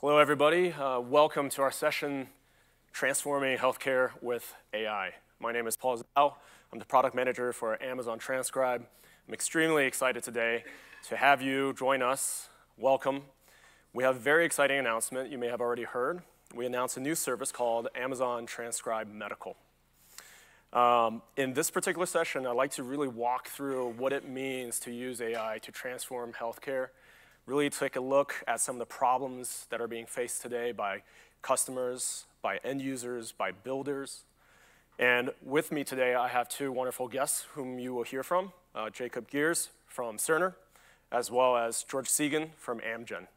Hello, everybody. Uh, welcome to our session, Transforming Healthcare with AI. My name is Paul Zhao. I'm the product manager for Amazon Transcribe. I'm extremely excited today to have you join us. Welcome. We have a very exciting announcement you may have already heard. We announced a new service called Amazon Transcribe Medical. Um, in this particular session, I'd like to really walk through what it means to use AI to transform healthcare really take a look at some of the problems that are being faced today by customers, by end users, by builders. And with me today, I have two wonderful guests whom you will hear from, uh, Jacob Geers from Cerner, as well as George Segan from Amgen.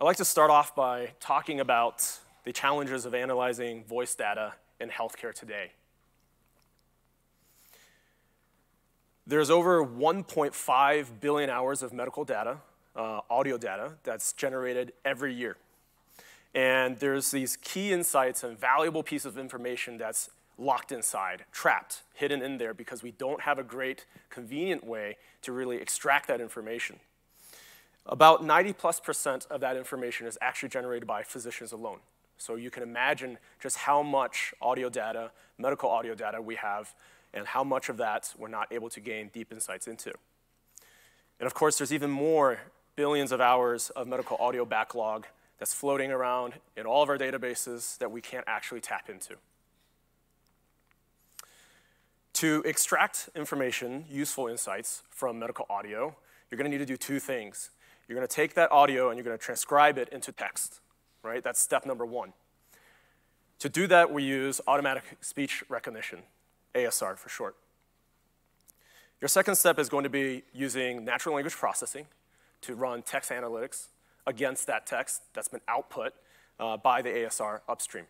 I'd like to start off by talking about the challenges of analyzing voice data in healthcare today. There's over 1.5 billion hours of medical data, uh, audio data, that's generated every year. And there's these key insights and valuable piece of information that's locked inside, trapped, hidden in there because we don't have a great, convenient way to really extract that information. About 90 plus percent of that information is actually generated by physicians alone. So you can imagine just how much audio data, medical audio data we have and how much of that we're not able to gain deep insights into. And of course, there's even more billions of hours of medical audio backlog that's floating around in all of our databases that we can't actually tap into. To extract information, useful insights from medical audio, you're going to need to do two things. You're going to take that audio and you're going to transcribe it into text, right? That's step number one. To do that, we use automatic speech recognition. ASR for short. Your second step is going to be using natural language processing to run text analytics against that text that's been output uh, by the ASR upstream.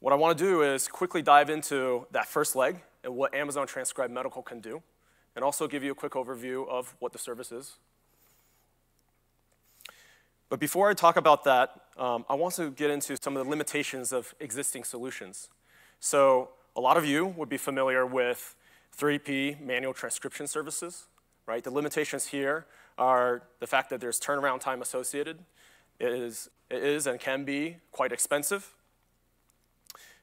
What I want to do is quickly dive into that first leg and what Amazon Transcribe Medical can do, and also give you a quick overview of what the service is. But before I talk about that, um, I want to get into some of the limitations of existing solutions. So a lot of you would be familiar with 3P manual transcription services, right? The limitations here are the fact that there's turnaround time associated. It is, it is and can be quite expensive.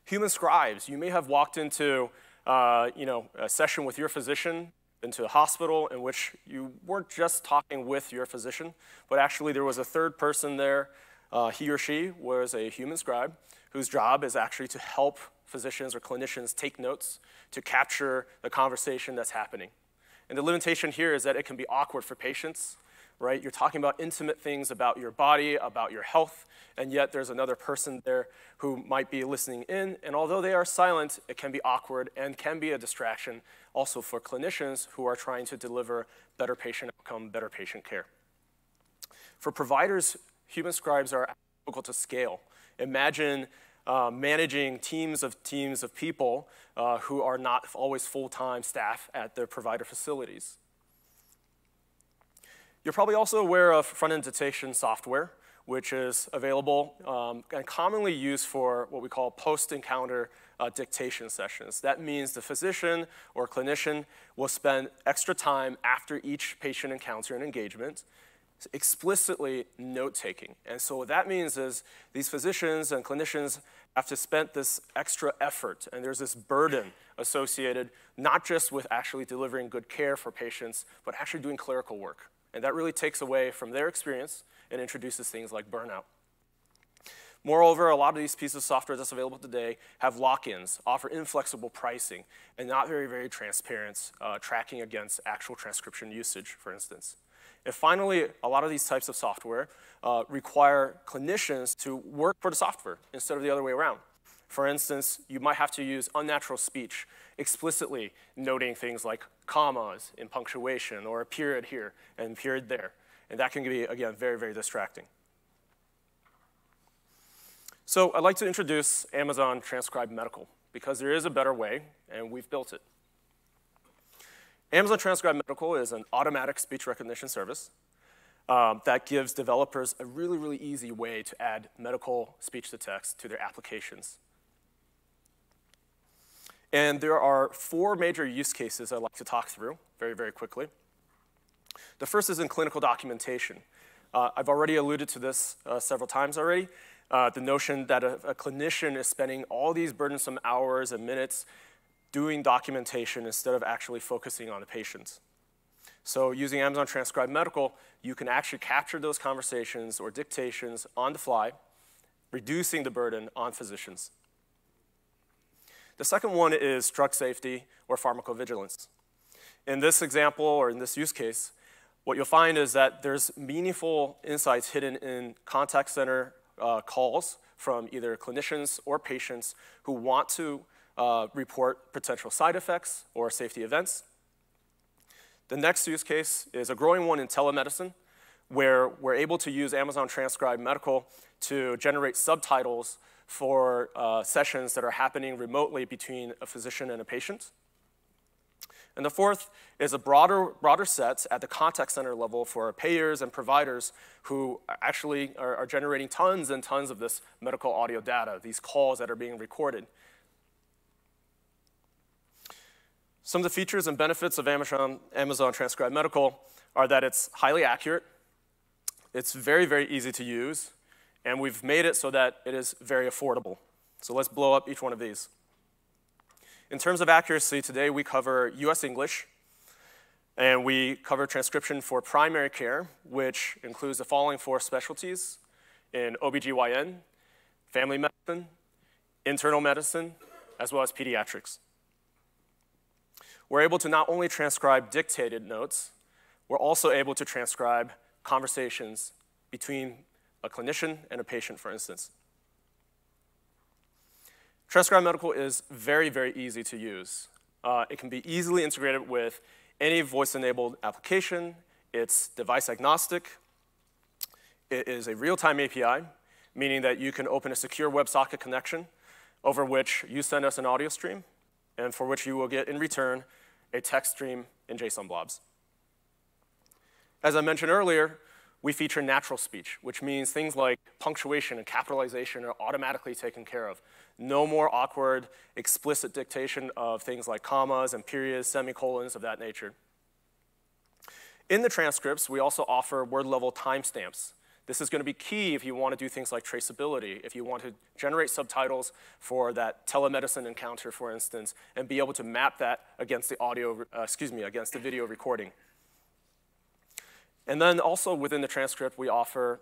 Human scribes, you may have walked into uh, you know, a session with your physician, into a hospital in which you weren't just talking with your physician, but actually there was a third person there. Uh, he or she was a human scribe whose job is actually to help physicians or clinicians take notes to capture the conversation that's happening. And the limitation here is that it can be awkward for patients, right? You're talking about intimate things about your body, about your health, and yet there's another person there who might be listening in. And although they are silent, it can be awkward and can be a distraction also for clinicians who are trying to deliver better patient outcome, better patient care. For providers, human scribes are difficult to scale. Imagine uh, managing teams of teams of people uh, who are not always full-time staff at their provider facilities. You're probably also aware of front-end dictation software, which is available um, and commonly used for what we call post-encounter uh, dictation sessions. That means the physician or clinician will spend extra time after each patient encounter and engagement explicitly note-taking. And so what that means is these physicians and clinicians have to spend this extra effort, and there's this burden associated not just with actually delivering good care for patients, but actually doing clerical work. And that really takes away from their experience and introduces things like burnout. Moreover, a lot of these pieces of software that's available today have lock-ins, offer inflexible pricing, and not very, very transparent uh, tracking against actual transcription usage, for instance. And finally, a lot of these types of software uh, require clinicians to work for the software instead of the other way around. For instance, you might have to use unnatural speech, explicitly noting things like commas in punctuation or a period here and period there. And that can be, again, very, very distracting. So I'd like to introduce Amazon Transcribe Medical because there is a better way, and we've built it. Amazon Transcribe Medical is an automatic speech recognition service um, that gives developers a really, really easy way to add medical speech to text to their applications. And there are four major use cases I'd like to talk through very, very quickly. The first is in clinical documentation. Uh, I've already alluded to this uh, several times already. Uh, the notion that a, a, clinician is spending all these burdensome hours and minutes doing documentation instead of actually focusing on the patients. So using Amazon Transcribe Medical, you can actually capture those conversations or dictations on the fly, reducing the burden on physicians. The second one is drug safety or pharmacovigilance. In this example or in this use case, what you'll find is that there's meaningful insights hidden in contact center uh, calls from either clinicians or patients who want to uh, report potential side effects or safety events. The next use case is a growing one in telemedicine, where we're able to use Amazon Transcribe Medical to generate subtitles for uh, sessions that are happening remotely between a physician and a patient. And the fourth is a broader, broader set at the contact center level for payers and providers who actually are, are generating tons and tons of this medical audio data, these calls that are being recorded. Some of the features and benefits of Amazon, Amazon Transcribe Medical are that it's highly accurate, it's very, very easy to use, and we've made it so that it is very affordable. So let's blow up each one of these. In terms of accuracy, today we cover US English, and we cover transcription for primary care, which includes the following four specialties in OBGYN, family medicine, internal medicine, as well as pediatrics. We're able to not only transcribe dictated notes, we're also able to transcribe conversations between a clinician and a patient, for instance. Transcribe Medical is very, very easy to use. Uh, it can be easily integrated with any voice-enabled application. It's device agnostic. It is a real-time API, meaning that you can open a secure WebSocket connection over which you send us an audio stream, and for which you will get in return a text stream in JSON blobs. As I mentioned earlier, we feature natural speech, which means things like punctuation and capitalization are automatically taken care of. No more awkward, explicit dictation of things like commas and periods, semicolons of that nature. In the transcripts, we also offer word-level timestamps. This is going to be key if you want to do things like traceability, if you want to generate subtitles for that telemedicine encounter, for instance, and be able to map that against the audio, uh, excuse me, against the video recording. And then also within the transcript, we offer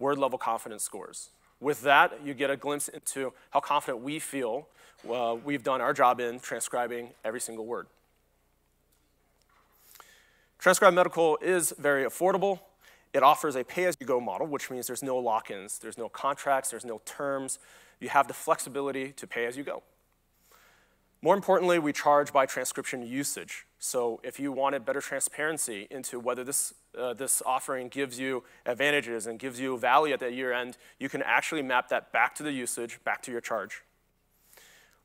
word level confidence scores. With that, you get a glimpse into how confident we feel uh, we've done our job in transcribing every single word. Transcribe Medical is very affordable. It offers a pay-as-you-go model, which means there's no lock-ins, there's no contracts, there's no terms. You have the flexibility to pay as you go. More importantly, we charge by transcription usage. So if you wanted better transparency into whether this, uh, this offering gives you advantages and gives you value at the year end, you can actually map that back to the usage, back to your charge.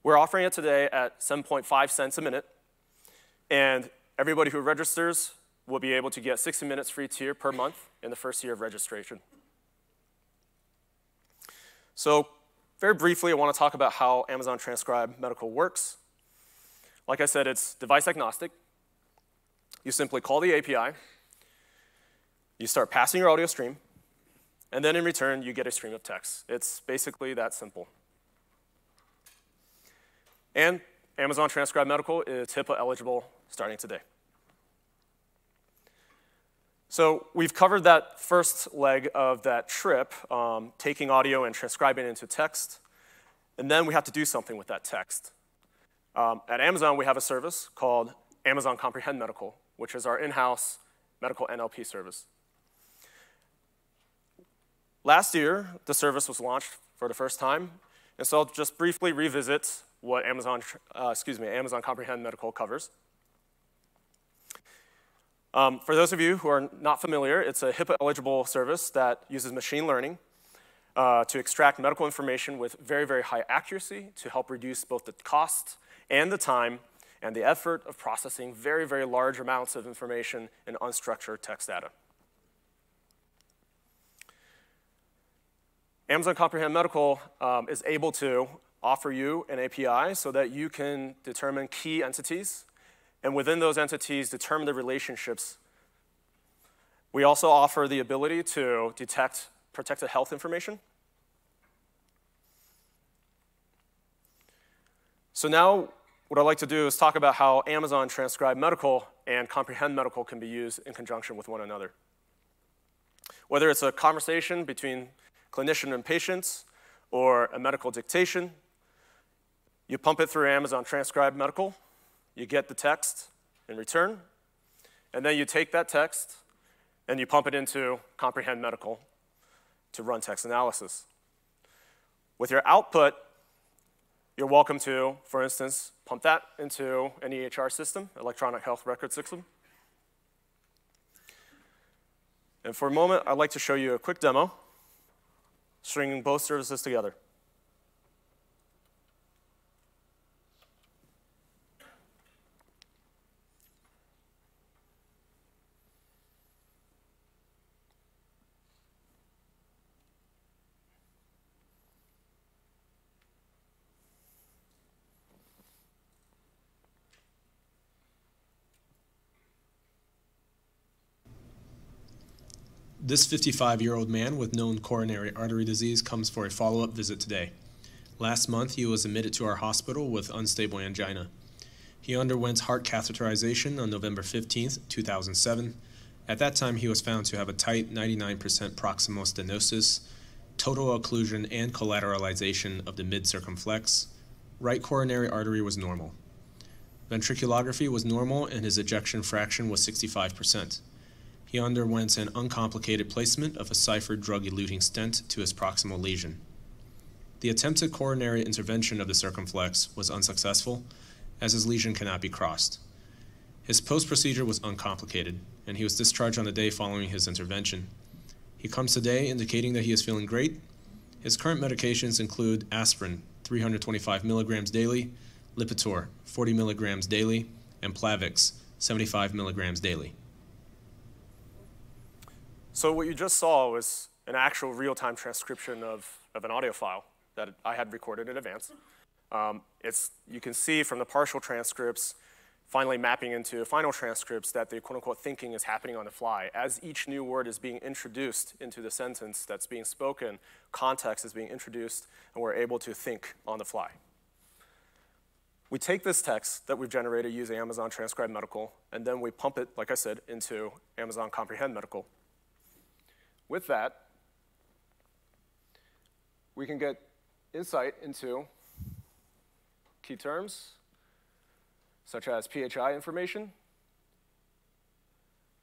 We're offering it today at 7.5 cents a minute, and everybody who registers will be able to get 60 minutes free tier per month in the first year of registration. So very briefly, I want to talk about how Amazon Transcribe Medical works. Like I said, it's device agnostic. You simply call the API, you start passing your audio stream, and then in return, you get a stream of text. It's basically that simple. And Amazon Transcribe Medical is HIPAA eligible starting today. So we've covered that first leg of that trip, um, taking audio and transcribing it into text. And then we have to do something with that text. Um, at Amazon, we have a service called Amazon Comprehend Medical, which is our in-house medical NLP service. Last year, the service was launched for the first time, and so I'll just briefly revisit what Amazon, uh, excuse me, Amazon Comprehend Medical covers. Um, for those of you who are not familiar, it's a HIPAA-eligible service that uses machine learning uh, to extract medical information with very, very high accuracy to help reduce both the cost and the time and the effort of processing very, very large amounts of information in unstructured text data. Amazon Comprehend Medical um, is able to offer you an API so that you can determine key entities, and within those entities, determine the relationships We also offer the ability to detect protected health information. So now what I'd like to do is talk about how Amazon Transcribe Medical and Comprehend Medical can be used in conjunction with one another. Whether it's a conversation between clinician and patients or a medical dictation, you pump it through Amazon Transcribe Medical, you get the text in return, and then you take that text and you pump it into Comprehend Medical to run text analysis. With your output, you're welcome to, for instance, pump that into an EHR system, electronic health record system. And for a moment, I'd like to show you a quick demo, stringing both services together. This 55 year old man with known coronary artery disease comes for a follow up visit today. Last month, he was admitted to our hospital with unstable angina. He underwent heart catheterization on November 15, 2007. At that time, he was found to have a tight 99% proximal stenosis, total occlusion, and collateralization of the mid circumflex. Right coronary artery was normal. Ventriculography was normal, and his ejection fraction was 65% he underwent an uncomplicated placement of a Cypher drug eluting stent to his proximal lesion. The attempted coronary intervention of the circumflex was unsuccessful, as his lesion cannot be crossed. His post procedure was uncomplicated, and he was discharged on the day following his intervention. He comes today indicating that he is feeling great. His current medications include aspirin, 325 milligrams daily, Lipitor, 40 milligrams daily, and Plavix, 75 milligrams daily. So what you just saw was an actual real-time transcription of, of an audio file that I had recorded in advance. Um, it's, you can see from the partial transcripts finally mapping into final transcripts that the quote-unquote thinking is happening on the fly. As each new word is being introduced into the sentence that's being spoken, context is being introduced, and we're able to think on the fly. We take this text that we've generated using Amazon Transcribe Medical, and then we pump it, like I said, into Amazon Comprehend Medical. With that, we can get insight into key terms such as PHI information.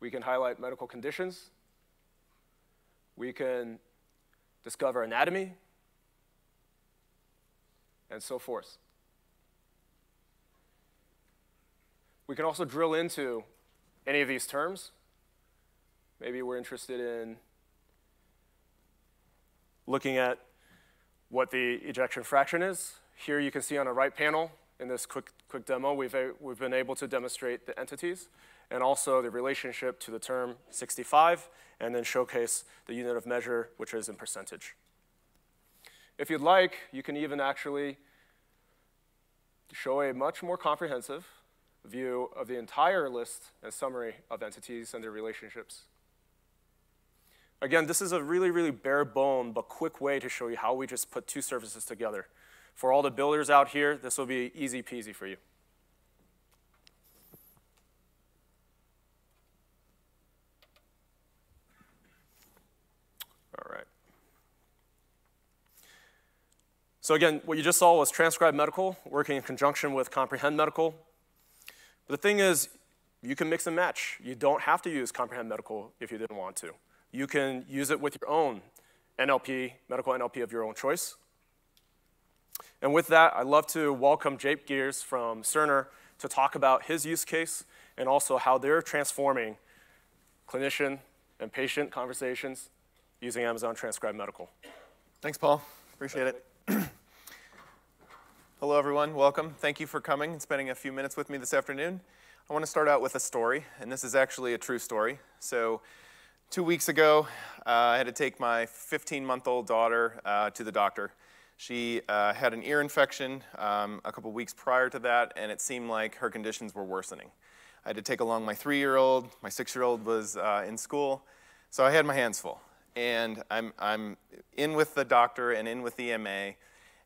We can highlight medical conditions. We can discover anatomy, and so forth. We can also drill into any of these terms. Maybe we're interested in looking at what the ejection fraction is. Here you can see on the right panel in this quick, quick demo, we've, we've been able to demonstrate the entities and also the relationship to the term 65 and then showcase the unit of measure, which is in percentage. If you'd like, you can even actually show a much more comprehensive view of the entire list and summary of entities and their relationships. Again, this is a really, really bare bone but quick way to show you how we just put two services together. For all the builders out here, this will be easy peasy for you. All right. So again, what you just saw was Transcribe Medical working in conjunction with Comprehend Medical. But the thing is, you can mix and match. You don't have to use Comprehend Medical if you didn't want to. You can use it with your own NLP, medical NLP of your own choice. And with that, I'd love to welcome Jake Geers from Cerner to talk about his use case and also how they're transforming clinician and patient conversations using Amazon Transcribe Medical. Thanks, Paul. Appreciate it. Hello, everyone. Welcome. Thank you for coming and spending a few minutes with me this afternoon. I want to start out with a story, and this is actually a true story. So, Two weeks ago, uh, I had to take my 15 month old daughter uh, to the doctor. She uh, had an ear infection um, a couple weeks prior to that, and it seemed like her conditions were worsening. I had to take along my three year old, my six year old was uh, in school. So I had my hands full. And I'm, I'm in with the doctor and in with the EMA,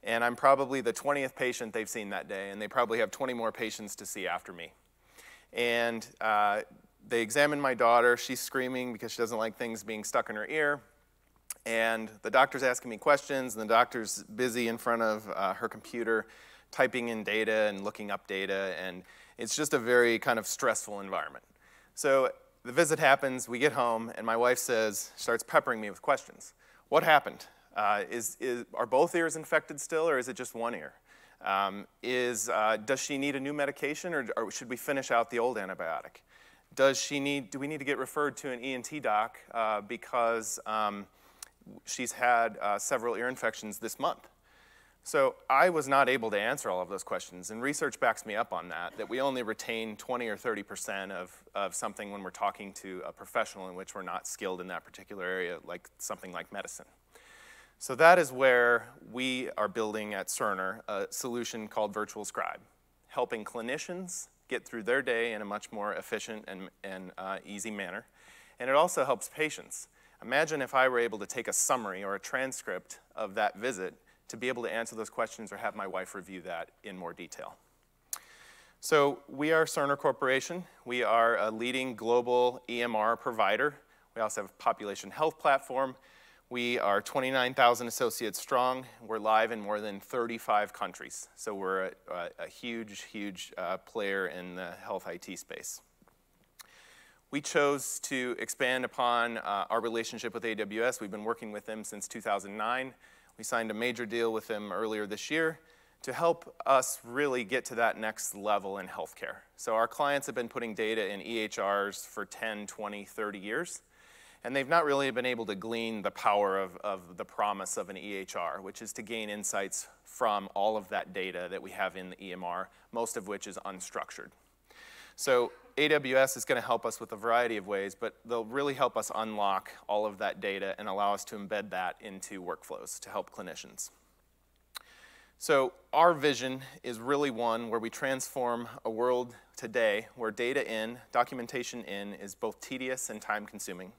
and I'm probably the 20th patient they've seen that day, and they probably have 20 more patients to see after me. And uh, they examine my daughter. She's screaming because she doesn't like things being stuck in her ear. And the doctor's asking me questions, and the doctor's busy in front of uh, her computer typing in data and looking up data, and it's just a very kind of stressful environment. So the visit happens, we get home, and my wife says, starts peppering me with questions. What happened? Uh, is, is, are both ears infected still, or is it just one ear? Um, is, uh, does she need a new medication, or, or, should we finish out the old antibiotic? Does she need, do we need to get referred to an ENT doc uh, because um, she's had uh, several ear infections this month? So I was not able to answer all of those questions, and research backs me up on that, that we only retain 20 or 30% of, of something when we're talking to a professional in which we're not skilled in that particular area, like something like medicine. So that is where we are building at Cerner a solution called Virtual Scribe, helping clinicians get through their day in a much more efficient and, and uh, easy manner. And it also helps patients. Imagine if I were able to take a summary or a transcript of that visit to be able to answer those questions or have my wife review that in more detail. So we are Cerner Corporation. We are a leading global EMR provider. We also have a population health platform. We are 29,000 associates strong. We're live in more than 35 countries. So we're a, a, huge, huge uh, player in the health IT space. We chose to expand upon uh, our relationship with AWS. We've been working with them since 2009. We signed a major deal with them earlier this year to help us really get to that next level in healthcare. So our clients have been putting data in EHRs for 10, 20, 30 years, and they've not really been able to glean the power of, of the promise of an EHR, which is to gain insights from all of that data that we have in the EMR, most of which is unstructured. So AWS is going to help us with a variety of ways, but they'll really help us unlock all of that data and allow us to embed that into workflows to help clinicians. So our vision is really one where we transform a world today where data in, documentation in, is both tedious and time consuming.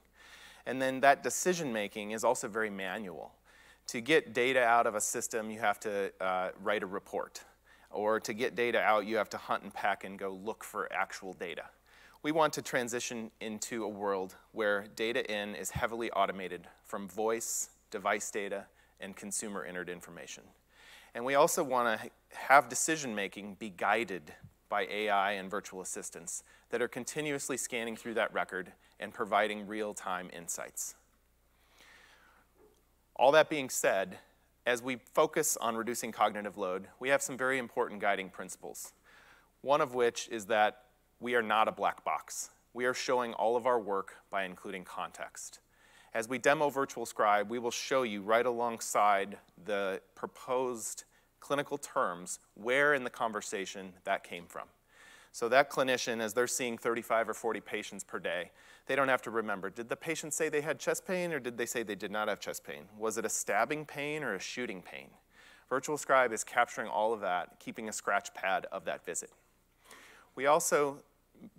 And then that decision making is also very manual. To get data out of a system, you have to uh, write a report or to get data out, you have to hunt and pack and go look for actual data. We want to transition into a world where data in is heavily automated from voice, device data, and consumer entered information. And we also want to have decision making be guided by AI and virtual assistants that are continuously scanning through that record and providing real time insights. All that being said, as we focus on reducing cognitive load, we have some very important guiding principles. One of which is that we are not a black box. We are showing all of our work by including context. As we demo Virtual Scribe, we will show you right alongside the proposed clinical terms where in the conversation that came from. So that clinician, as they're seeing 35 or 40 patients per day, they don't have to remember, did the patient say they had chest pain or did they say they did not have chest pain? Was it a stabbing pain or a shooting pain? Virtual Scribe is capturing all of that, keeping a scratch pad of that visit. We also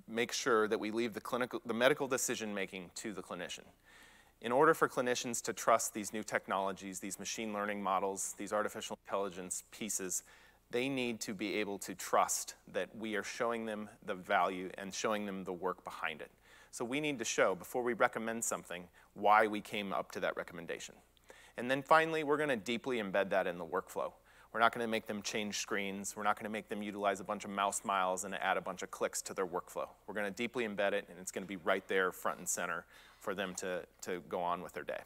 make sure that we leave the, clinical, the medical decision making to the clinician. In order for clinicians to trust these new technologies, these machine learning models, these artificial intelligence pieces, they need to be able to trust that we are showing them the value and showing them the work behind it. So we need to show, before we recommend something, why we came up to that recommendation. And then finally, we're going to deeply embed that in the workflow. We're not going to make them change screens. We're not going to make them utilize a bunch of mouse miles and add a bunch of clicks to their workflow. We're going to deeply embed it, and it's going to be right there, front and center, for them to, to go on with their day.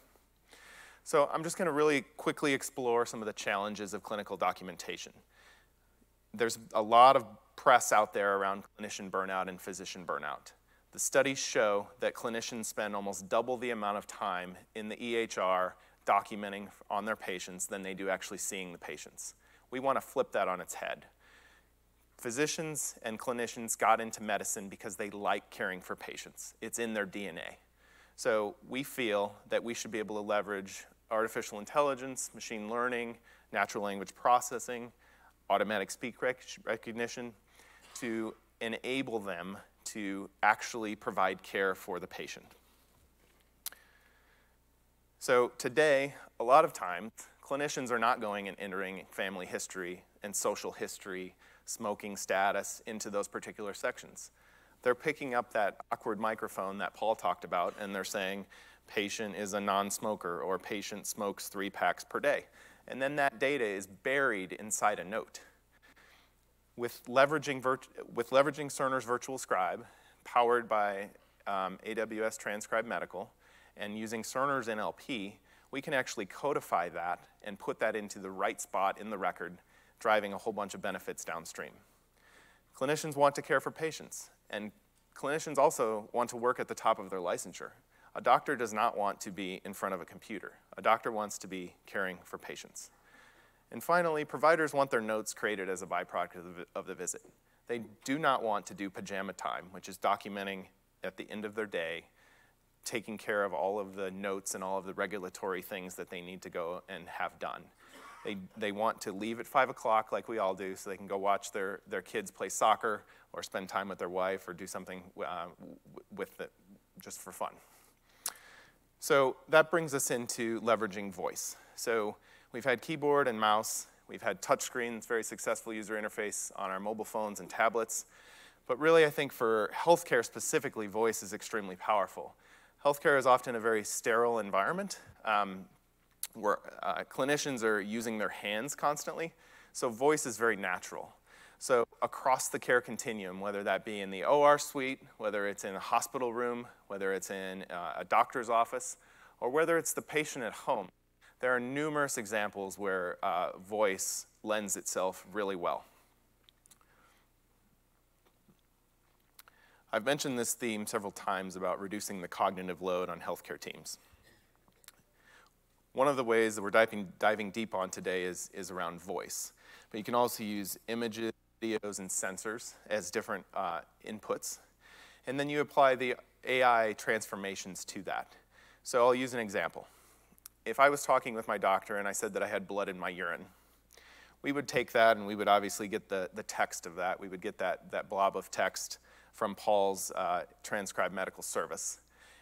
So I'm just going to really quickly explore some of the challenges of clinical documentation there's a lot of press out there around clinician burnout and physician burnout. The studies show that clinicians spend almost double the amount of time in the EHR documenting on their patients than they do actually seeing the patients. We want to flip that on its head. Physicians and clinicians got into medicine because they like caring for patients. It's in their DNA. So we feel that we should be able to leverage artificial intelligence, machine learning, natural language processing, automatic speech recognition to enable them to actually provide care for the patient. So today, a lot of times, clinicians are not going and entering family history and social history, smoking status into those particular sections. They're picking up that awkward microphone that Paul talked about and they're saying, patient is a non-smoker or patient smokes three packs per day. And then that data is buried inside a note. With leveraging, with leveraging Cerner's Virtual Scribe, powered by um, AWS Transcribe Medical, and using Cerner's NLP, we can actually codify that and put that into the right spot in the record, driving a whole bunch of benefits downstream. Clinicians want to care for patients, and clinicians also want to work at the top of their licensure. A doctor does not want to be in front of a computer. A doctor wants to be caring for patients. And finally, providers want their notes created as a byproduct of the, of the visit. They do not want to do pajama time, which is documenting at the end of their day, taking care of all of the notes and all of the regulatory things that they need to go and have done. They, they want to leave at 5 o'clock like we all do so they can go watch their, their kids play soccer or spend time with their wife or do something uh, with it just for fun. So that brings us into leveraging voice. So we've had keyboard and mouse, we've had touchscreens, very successful user interface on our mobile phones and tablets. But really, I think for healthcare specifically, voice is extremely powerful. Healthcare is often a very sterile environment um, where uh, clinicians are using their hands constantly, so voice is very natural. So across the care continuum, whether that be in the OR suite, whether it's in a hospital room, whether it's in uh, a doctor's office, or whether it's the patient at home, there are numerous examples where uh, voice lends itself really well. I've mentioned this theme several times about reducing the cognitive load on healthcare teams. One of the ways that we're diving, diving deep on today is, is around voice. But you can also use images, videos and sensors as different uh, inputs. And then you apply the AI transformations to that. So I'll use an example. If I was talking with my doctor and I said that I had blood in my urine, we would take that and we would obviously get the, the text of that. We would get that, that blob of text from Paul's uh, Transcribe Medical service.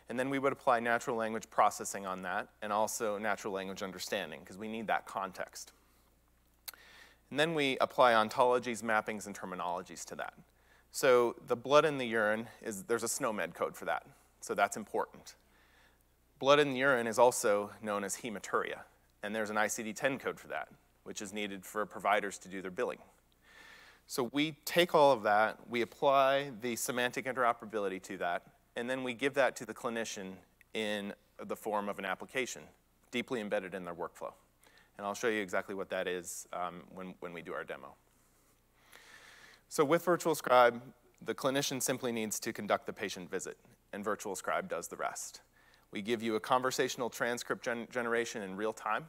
And then we would apply natural language processing on that and also natural language understanding because we need that context. And then we apply ontologies, mappings, and terminologies to that. So the blood in the urine, is there's a SNOMED code for that. So that's important. Blood in the urine is also known as hematuria. And there's an ICD-10 code for that, which is needed for providers to do their billing. So we take all of that, we apply the semantic interoperability to that, and then we give that to the clinician in the form of an application, deeply embedded in their workflow. And I'll show you exactly what that is um, when, when we do our demo. So with Virtual Scribe, the clinician simply needs to conduct the patient visit, and Virtual Scribe does the rest. We give you a conversational transcript gen generation in real time.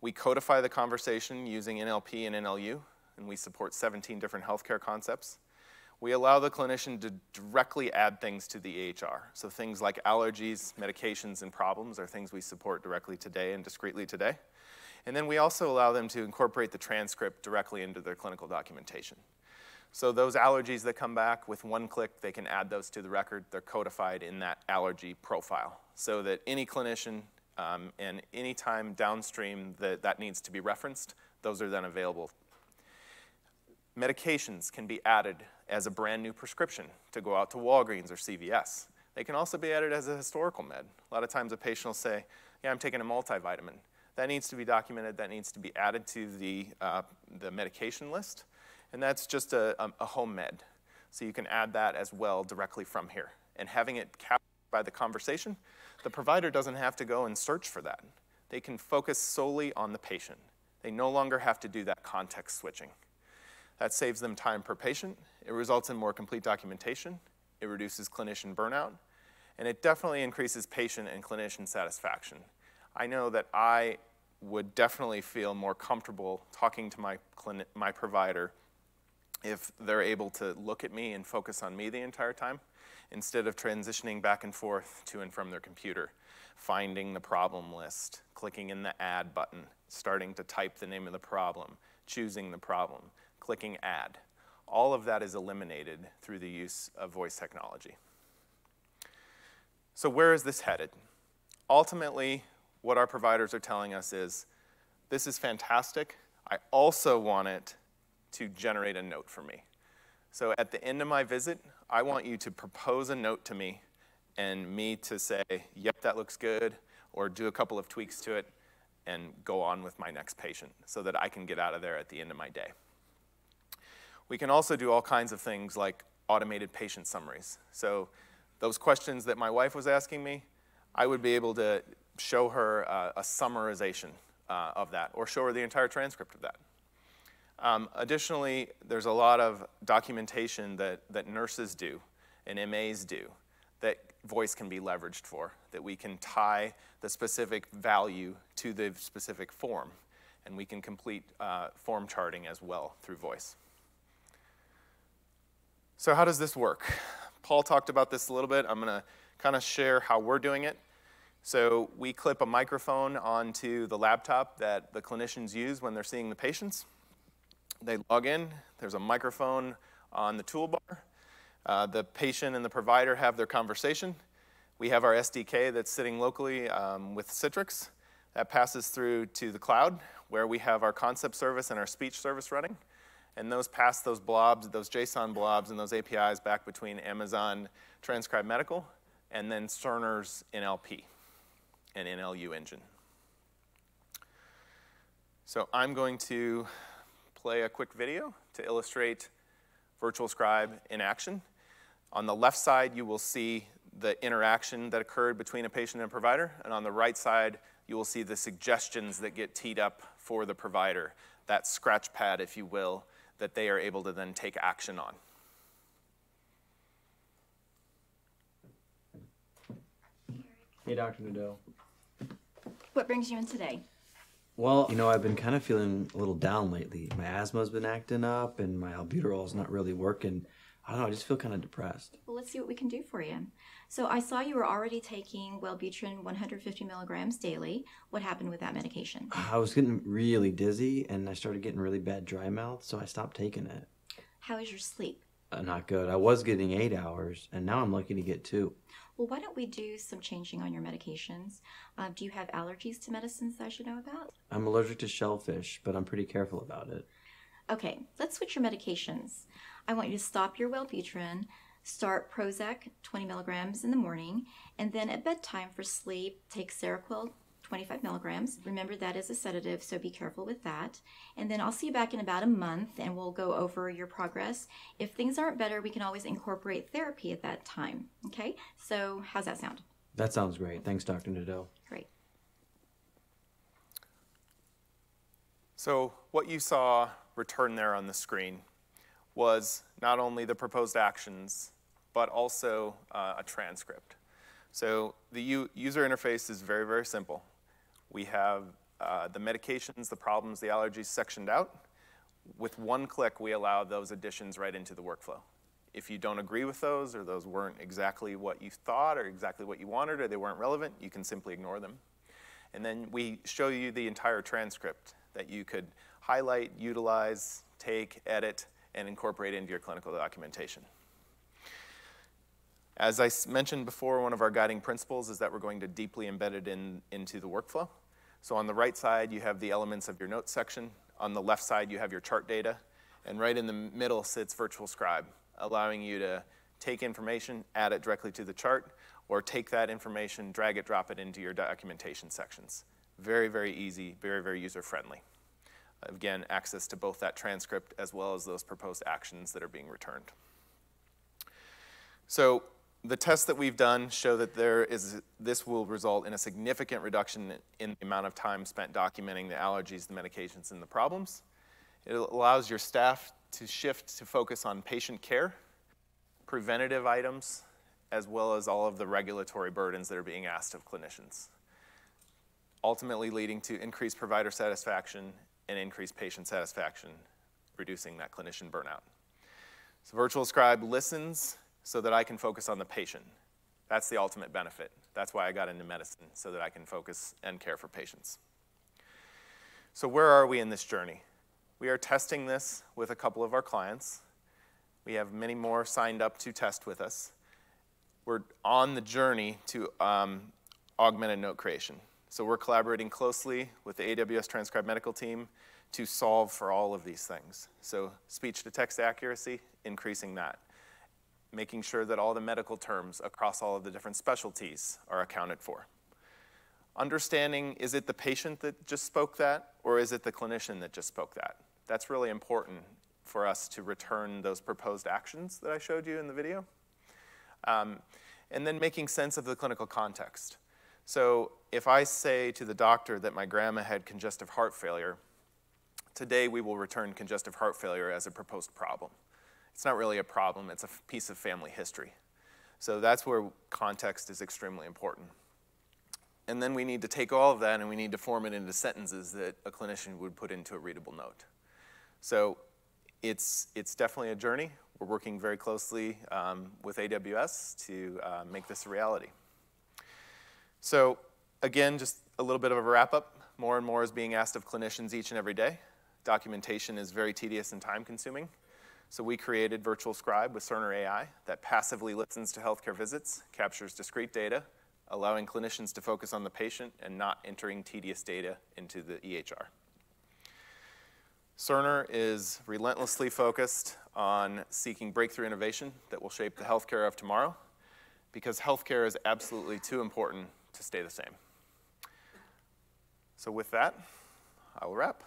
We codify the conversation using NLP and NLU, and we support 17 different healthcare concepts. We allow the clinician to directly add things to the EHR. So things like allergies, medications, and problems are things we support directly today and discreetly today. And then we also allow them to incorporate the transcript directly into their clinical documentation. So those allergies that come back, with one click, they can add those to the record. They're codified in that allergy profile so that any clinician um, and any time downstream that that needs to be referenced, those are then available. Medications can be added as a brand new prescription to go out to Walgreens or CVS. They can also be added as a historical med. A lot of times a patient will say, yeah, I'm taking a multivitamin. That needs to be documented. That needs to be added to the, uh, the medication list. And that's just a, a, a home med. So you can add that as well directly from here. And having it captured by the conversation, the provider doesn't have to go and search for that. They can focus solely on the patient. They no longer have to do that context switching. That saves them time per patient. It results in more complete documentation. It reduces clinician burnout. And it definitely increases patient and clinician satisfaction. I know that I would definitely feel more comfortable talking to my, my provider if they're able to look at me and focus on me the entire time instead of transitioning back and forth to and from their computer, finding the problem list, clicking in the add button, starting to type the name of the problem, choosing the problem, clicking add. all of that is eliminated through the use of voice technology. So, where is this headed? Ultimately, what our providers are telling us is this is fantastic. I also want it to generate a note for me. So, at the end of my visit, I want you to propose a note to me and me to say, yep, that looks good, or do a couple of tweaks to it and go on with my next patient so that I can get out of there at the end of my day. We can also do all kinds of things like automated patient summaries. So those questions that my wife was asking me, I would be able to show her uh, a summarization uh, of that or show her the entire transcript of that. Um, additionally, there's a lot of documentation that, that nurses do and MAs do that voice can be leveraged for, that we can tie the specific value to the specific form, and we can complete uh, form charting as well through voice. So, how does this work? Paul talked about this a little bit. I'm going to kind of share how we're doing it. So, we clip a microphone onto the laptop that the clinicians use when they're seeing the patients. They log in, there's a microphone on the toolbar. Uh, the patient and the provider have their conversation. We have our SDK that's sitting locally um, with Citrix that passes through to the cloud where we have our concept service and our speech service running. And those pass those blobs, those JSON blobs and those APIs back between Amazon Transcribe Medical and then Cerner's NLP and NLU engine. So I'm going to play a quick video to illustrate Virtual Scribe in action. On the left side, you will see the interaction that occurred between a patient and a provider, and on the right side, you will see the suggestions that get teed up for the provider, that scratch pad, if you will, that they are able to then take action on. Hey, Dr. Nadeau. What brings you in today? Well, you know, I've been kind of feeling a little down lately. My asthma's been acting up, and my albuterol's not really working. I don't know, I just feel kind of depressed. Well, let's see what we can do for you. So, I saw you were already taking Wellbutrin 150 milligrams daily. What happened with that medication? I was getting really dizzy, and I started getting really bad dry mouth, so I stopped taking it. How is your sleep? Uh, not good. I was getting eight hours, and now I'm lucky to get two. Well, why don't we do some changing on your medications? Uh, do you have allergies to medicines that I should know about? I'm allergic to shellfish, but I'm pretty careful about it. Okay, let's switch your medications. I want you to stop your Wellbutrin, start Prozac 20 milligrams in the morning, and then at bedtime for sleep, take Seroquel 25 milligrams. Remember that is a sedative, so be careful with that. And then I'll see you back in about a month and we'll go over your progress. If things aren't better, we can always incorporate therapy at that time. Okay? So, how's that sound? That sounds great. Thanks, Dr. Nadeau. Great. So, what you saw return there on the screen was not only the proposed actions, but also uh, a transcript. So, the user interface is very, very simple. We have uh, the medications, the problems, the allergies sectioned out. With one click, we allow those additions right into the workflow. If you don't agree with those, or those weren't exactly what you thought, or exactly what you wanted, or they weren't relevant, you can simply ignore them. And then we show you the entire transcript that you could highlight, utilize, take, edit, and incorporate into your clinical documentation. As I mentioned before, one of our guiding principles is that we're going to deeply embed it in, into the workflow. So on the right side, you have the elements of your notes section. On the left side, you have your chart data. And right in the middle sits Virtual Scribe, allowing you to take information, add it directly to the chart, or take that information, drag it, drop it into your documentation sections. Very, very easy, very, very user-friendly. Again, access to both that transcript as well as those proposed actions that are being returned. So the tests that we've done show that there is, this will result in a significant reduction in the amount of time spent documenting the allergies, the medications, and the problems. It allows your staff to shift to focus on patient care, preventative items, as well as all of the regulatory burdens that are being asked of clinicians, ultimately leading to increased provider satisfaction and increased patient satisfaction, reducing that clinician burnout. So Virtual Scribe listens so that I can focus on the patient. That's the ultimate benefit. That's why I got into medicine, so that I can focus and care for patients. So, where are we in this journey? We are testing this with a couple of our clients. We have many more signed up to test with us. We're on the journey to um, augmented note creation. So we're collaborating closely with the AWS Transcribe Medical team to solve for all of these things. So speech to text accuracy, increasing that. Making sure that all the medical terms across all of the different specialties are accounted for. Understanding, is it the patient that just spoke that, or is it the clinician that just spoke that? That's really important for us to return those proposed actions that I showed you in the video. Um, and then making sense of the clinical context. So if I say to the doctor that my grandma had congestive heart failure, today we will return congestive heart failure as a proposed problem. It's not really a problem, it's a piece of family history. So that's where context is extremely important. And then we need to take all of that and we need to form it into sentences that a clinician would put into a readable note. So it's, it's definitely a journey. We're working very closely um, with AWS to uh, make this a reality. So again, just a little bit of a wrap up. More and more is being asked of clinicians each and every day. Documentation is very tedious and time consuming. So we created Virtual Scribe with Cerner AI that passively listens to healthcare visits, captures discrete data, allowing clinicians to focus on the patient and not entering tedious data into the EHR. Cerner is relentlessly focused on seeking breakthrough innovation that will shape the healthcare of tomorrow because healthcare is absolutely too important to stay the same. So with that, I will wrap.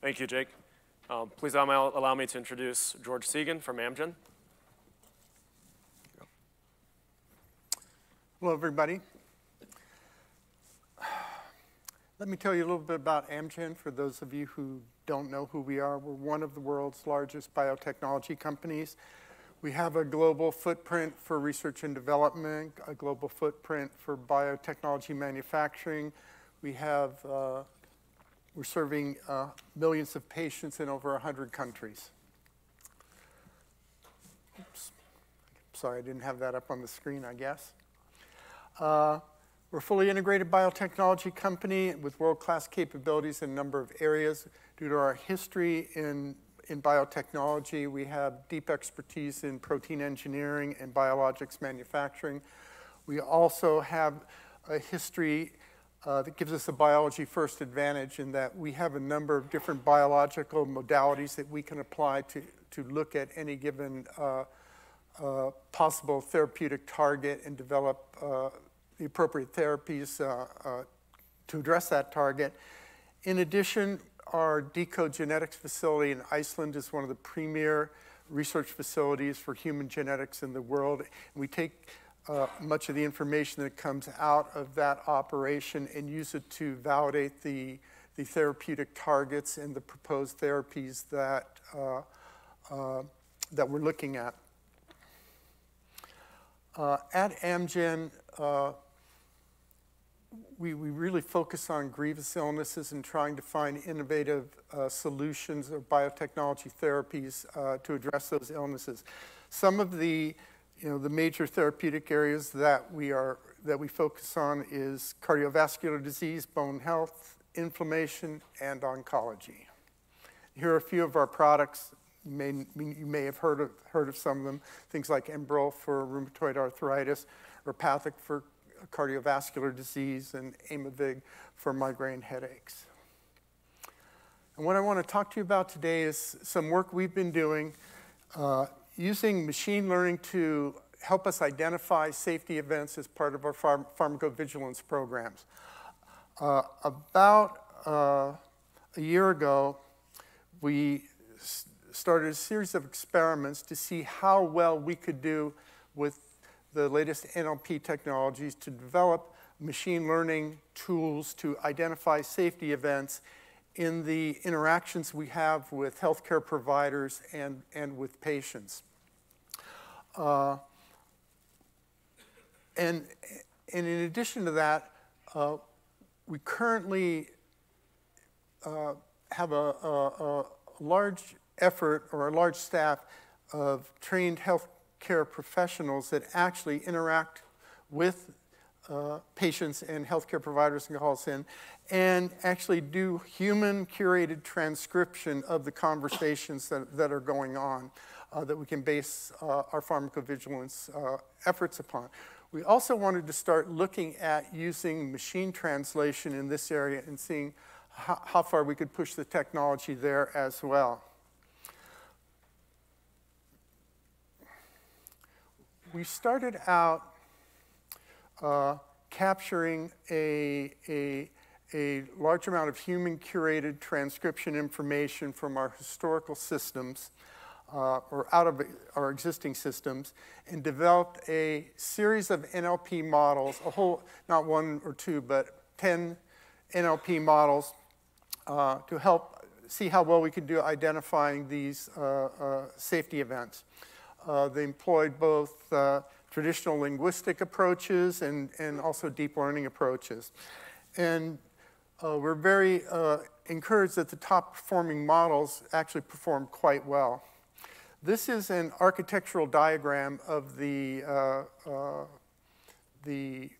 Thank you, Jake. Um, please allow, allow me to introduce George Segan from Amgen. Hello, everybody. Let me tell you a little bit about Amgen for those of you who don't know who we are. We're one of the world's largest biotechnology companies. We have a global footprint for research and development, a global footprint for biotechnology manufacturing. We have, uh, we're serving uh, millions of patients in over 100 countries. Oops. Sorry, I didn't have that up on the screen, I guess. Uh, we're a fully integrated biotechnology company with world-class capabilities in a number of areas. Due to our history in in biotechnology. We have deep expertise in protein engineering and biologics manufacturing. We also have a history uh, that gives us a biology first advantage in that we have a number of different biological modalities that we can apply to, to look at any given uh, uh, possible therapeutic target and develop uh, the appropriate therapies uh, uh, to address that target. In addition, our deCODE genetics facility in Iceland is one of the premier research facilities for human genetics in the world. We take uh, much of the information that comes out of that operation and use it to validate the, the therapeutic targets and the proposed therapies that, uh, uh, that we're looking at. Uh, at Amgen, uh, we, we really focus on grievous illnesses and trying to find innovative uh, solutions or biotechnology therapies to address those illnesses. Some of the, you know, the major therapeutic areas that we are that we focus on is cardiovascular disease, bone health, inflammation, and oncology. Here are a few of our products. You may, you may have heard of, heard of some of them. Things like Enbrel for rheumatoid arthritis, Repatha for cardiovascular disease, and Aimovig for migraine headaches. And what I want to talk to you about today is some work we've been doing uh, using machine learning to help us identify safety events as part of our pharm pharmacovigilance programs. Uh, about uh, a year ago, we started a series of experiments to see how well we could do with the latest NLP technologies to develop machine learning tools to identify safety events in the interactions we have with healthcare providers and, and with patients. Uh, and, and in addition to that, uh, we currently uh, have a, a, a large effort or a large staff of trained healthcare professionals that actually interact with uh, patients and healthcare providers can call us in and actually do human curated transcription of the conversations that, that are going on uh, that we can base uh, our pharmacovigilance uh, efforts upon. We also wanted to start looking at using machine translation in this area and seeing how, how far we could push the technology there as well. We started out uh, capturing a, a, a large amount of human curated transcription information from our historical systems uh, or out of our existing systems and developed a series of NLP models, a whole, not one or two, but 10 NLP models uh, to help see how well we could do identifying these uh, uh safety events. Uh, they employed both uh, traditional linguistic approaches and, and also deep learning approaches. And we're very encouraged that the top performing models actually perform quite well. This is an architectural diagram of the, uh, uh, the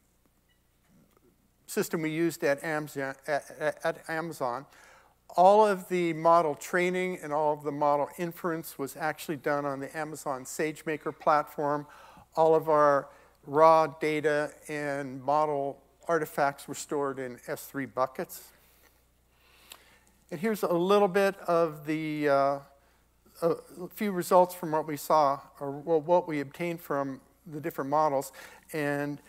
system we used at Amazon, at, at Amazon. All of the model training and all of the model inference was actually done on the Amazon SageMaker platform. All of our raw data and model artifacts were stored in S3 buckets. And here's a little bit of the uh, a few results from what we saw, or well, what we obtained from the different models. And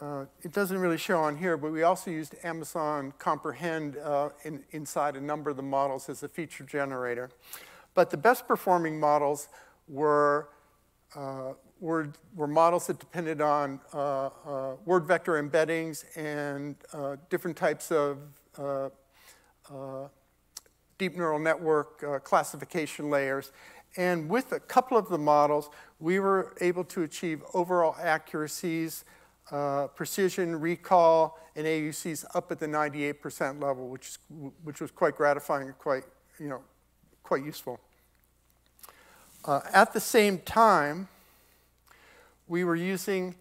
uh, it doesn't really show on here, but we also used Amazon Comprehend uh, in, inside a number of the models as a feature generator. But the best performing models were, uh, were, were models that depended on uh, uh, word vector embeddings and uh, different types of deep neural network uh, classification layers. And with a couple of the models, we were able to achieve overall accuracies, uh, precision, recall, and AUCs up at the 98% level, which, is, which was quite gratifying and quite, you know, quite useful. Uh, at the same time, we were using,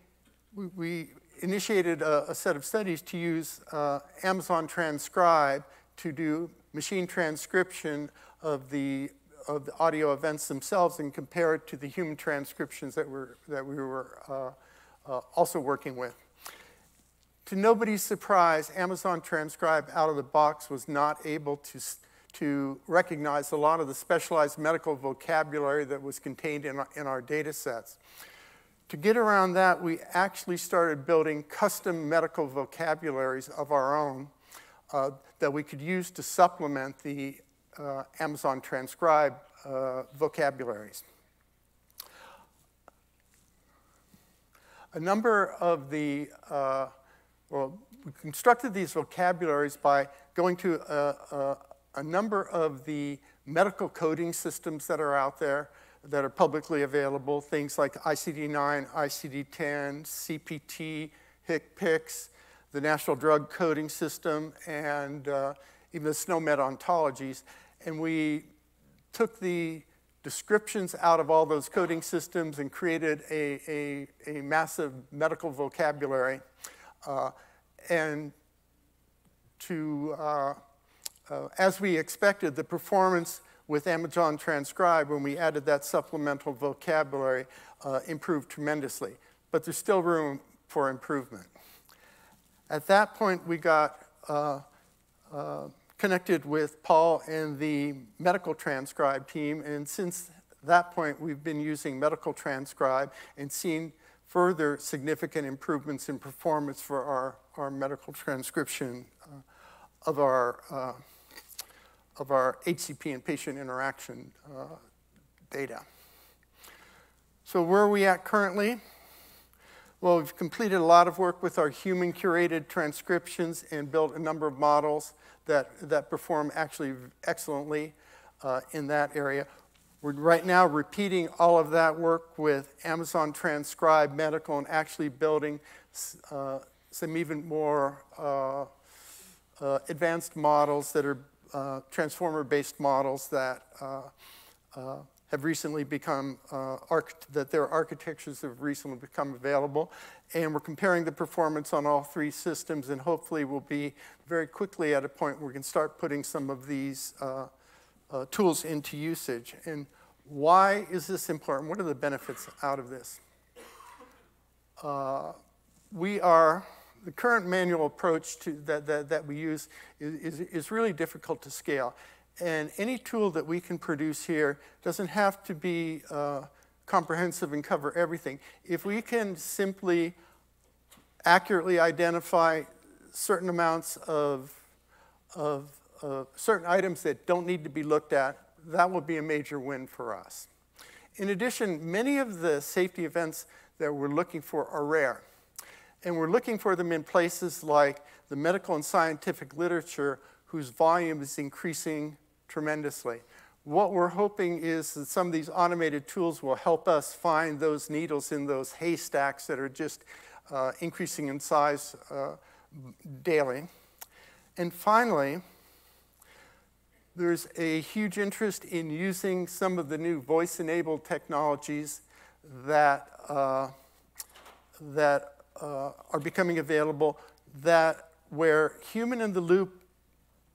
we, we initiated a, a, set of studies to use uh, Amazon Transcribe to do machine transcription of the, of the audio events themselves and compare it to the human transcriptions that, were, that we were uh, uh, also working with. To nobody's surprise, Amazon Transcribe out of the box was not able to, to recognize a lot of the specialized medical vocabulary that was contained in our, in our data sets. To get around that, we actually started building custom medical vocabularies of our own uh, that we could use to supplement the uh, Amazon Transcribe uh, vocabularies. A number of the, uh, well, we constructed these vocabularies by going to a, a, a number of the medical coding systems that are out there that are publicly available, things like ICD-9, ICD-10, CPT, HCPCS, the National Drug Coding System, and uh, even the SNOMED ontologies. And we took the descriptions out of all those coding systems and created a, a, a massive medical vocabulary. Uh, and to, uh, uh, as we expected, the performance with Amazon Transcribe, when we added that supplemental vocabulary, uh, improved tremendously. But there's still room for improvement. At that point, we got uh, uh, connected with Paul and the medical transcribe team, and since that point, we've been using medical transcribe and seen further significant improvements in performance for our, our medical transcription uh, of, our, uh, of our HCP and patient interaction uh, data. So where are we at currently? Well, we've completed a lot of work with our human curated transcriptions and built a number of models that, that perform actually excellently uh, in that area. We're right now repeating all of that work with Amazon Transcribe Medical and actually building uh, some even more uh, uh advanced models that are uh, transformer based models that uh, have recently become, uh, that their architectures have recently become available. And we're comparing the performance on all three systems, and hopefully we'll be very quickly at a point where we can start putting some of these uh, uh, tools into usage. And why is this important? What are the benefits out of this? Uh, we are, the current manual approach to, that, that, that we use is, is, is really difficult to scale. And any tool that we can produce here doesn't have to be uh, comprehensive and cover everything. If we can simply accurately identify certain amounts of, of uh, certain items that don't need to be looked at, that will be a major win for us. In addition, many of the safety events that we're looking for are rare. And we're looking for them in places like the medical and scientific literature, whose volume is increasing tremendously. What we're hoping is that some of these automated tools will help us find those needles in those haystacks that are just uh, increasing in size uh, daily. And finally, there's a huge interest in using some of the new voice-enabled technologies that, uh, that uh, are becoming available that where human in the loop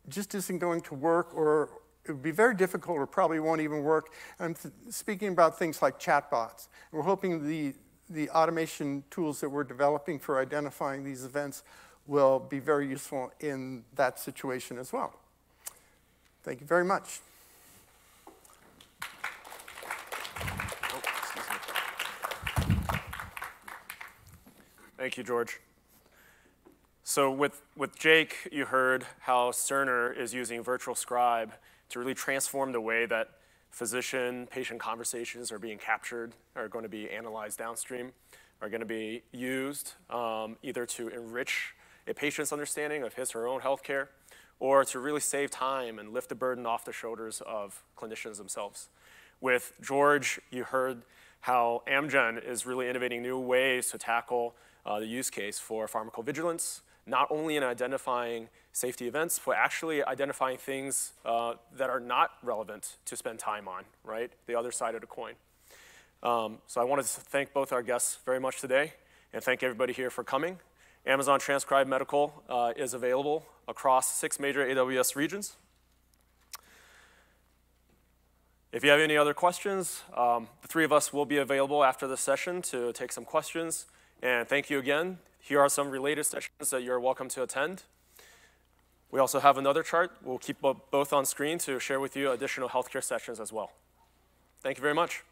just isn't going to work or it would be very difficult or probably won't even work. I'm speaking about things like chatbots. We're hoping the, the automation tools that we're developing for identifying these events will be very useful in that situation as well. Thank you very much. Thank you, George. So with, with Jake, you heard how Cerner is using Virtual Scribe to really transform the way that physician-patient conversations are being captured, are going to be analyzed downstream, are going to be used um, either to enrich a patient's understanding of his or her own healthcare, or to really save time and lift the burden off the shoulders of clinicians themselves. With George, you heard how Amgen is really innovating new ways to tackle uh, the use case for pharmacovigilance, not only in identifying safety events, but actually identifying things uh, that are not relevant to spend time on, right? The other side of the coin. Um, so I wanted to thank both our guests very much today and thank everybody here for coming. Amazon Transcribe Medical uh, is available across six major AWS regions. If you have any other questions, um, the three of us will be available after the session to take some questions. And thank you again. Here are some related sessions that you're welcome to attend. We also have another chart. We'll keep both on screen to share with you additional healthcare sessions as well. Thank you very much.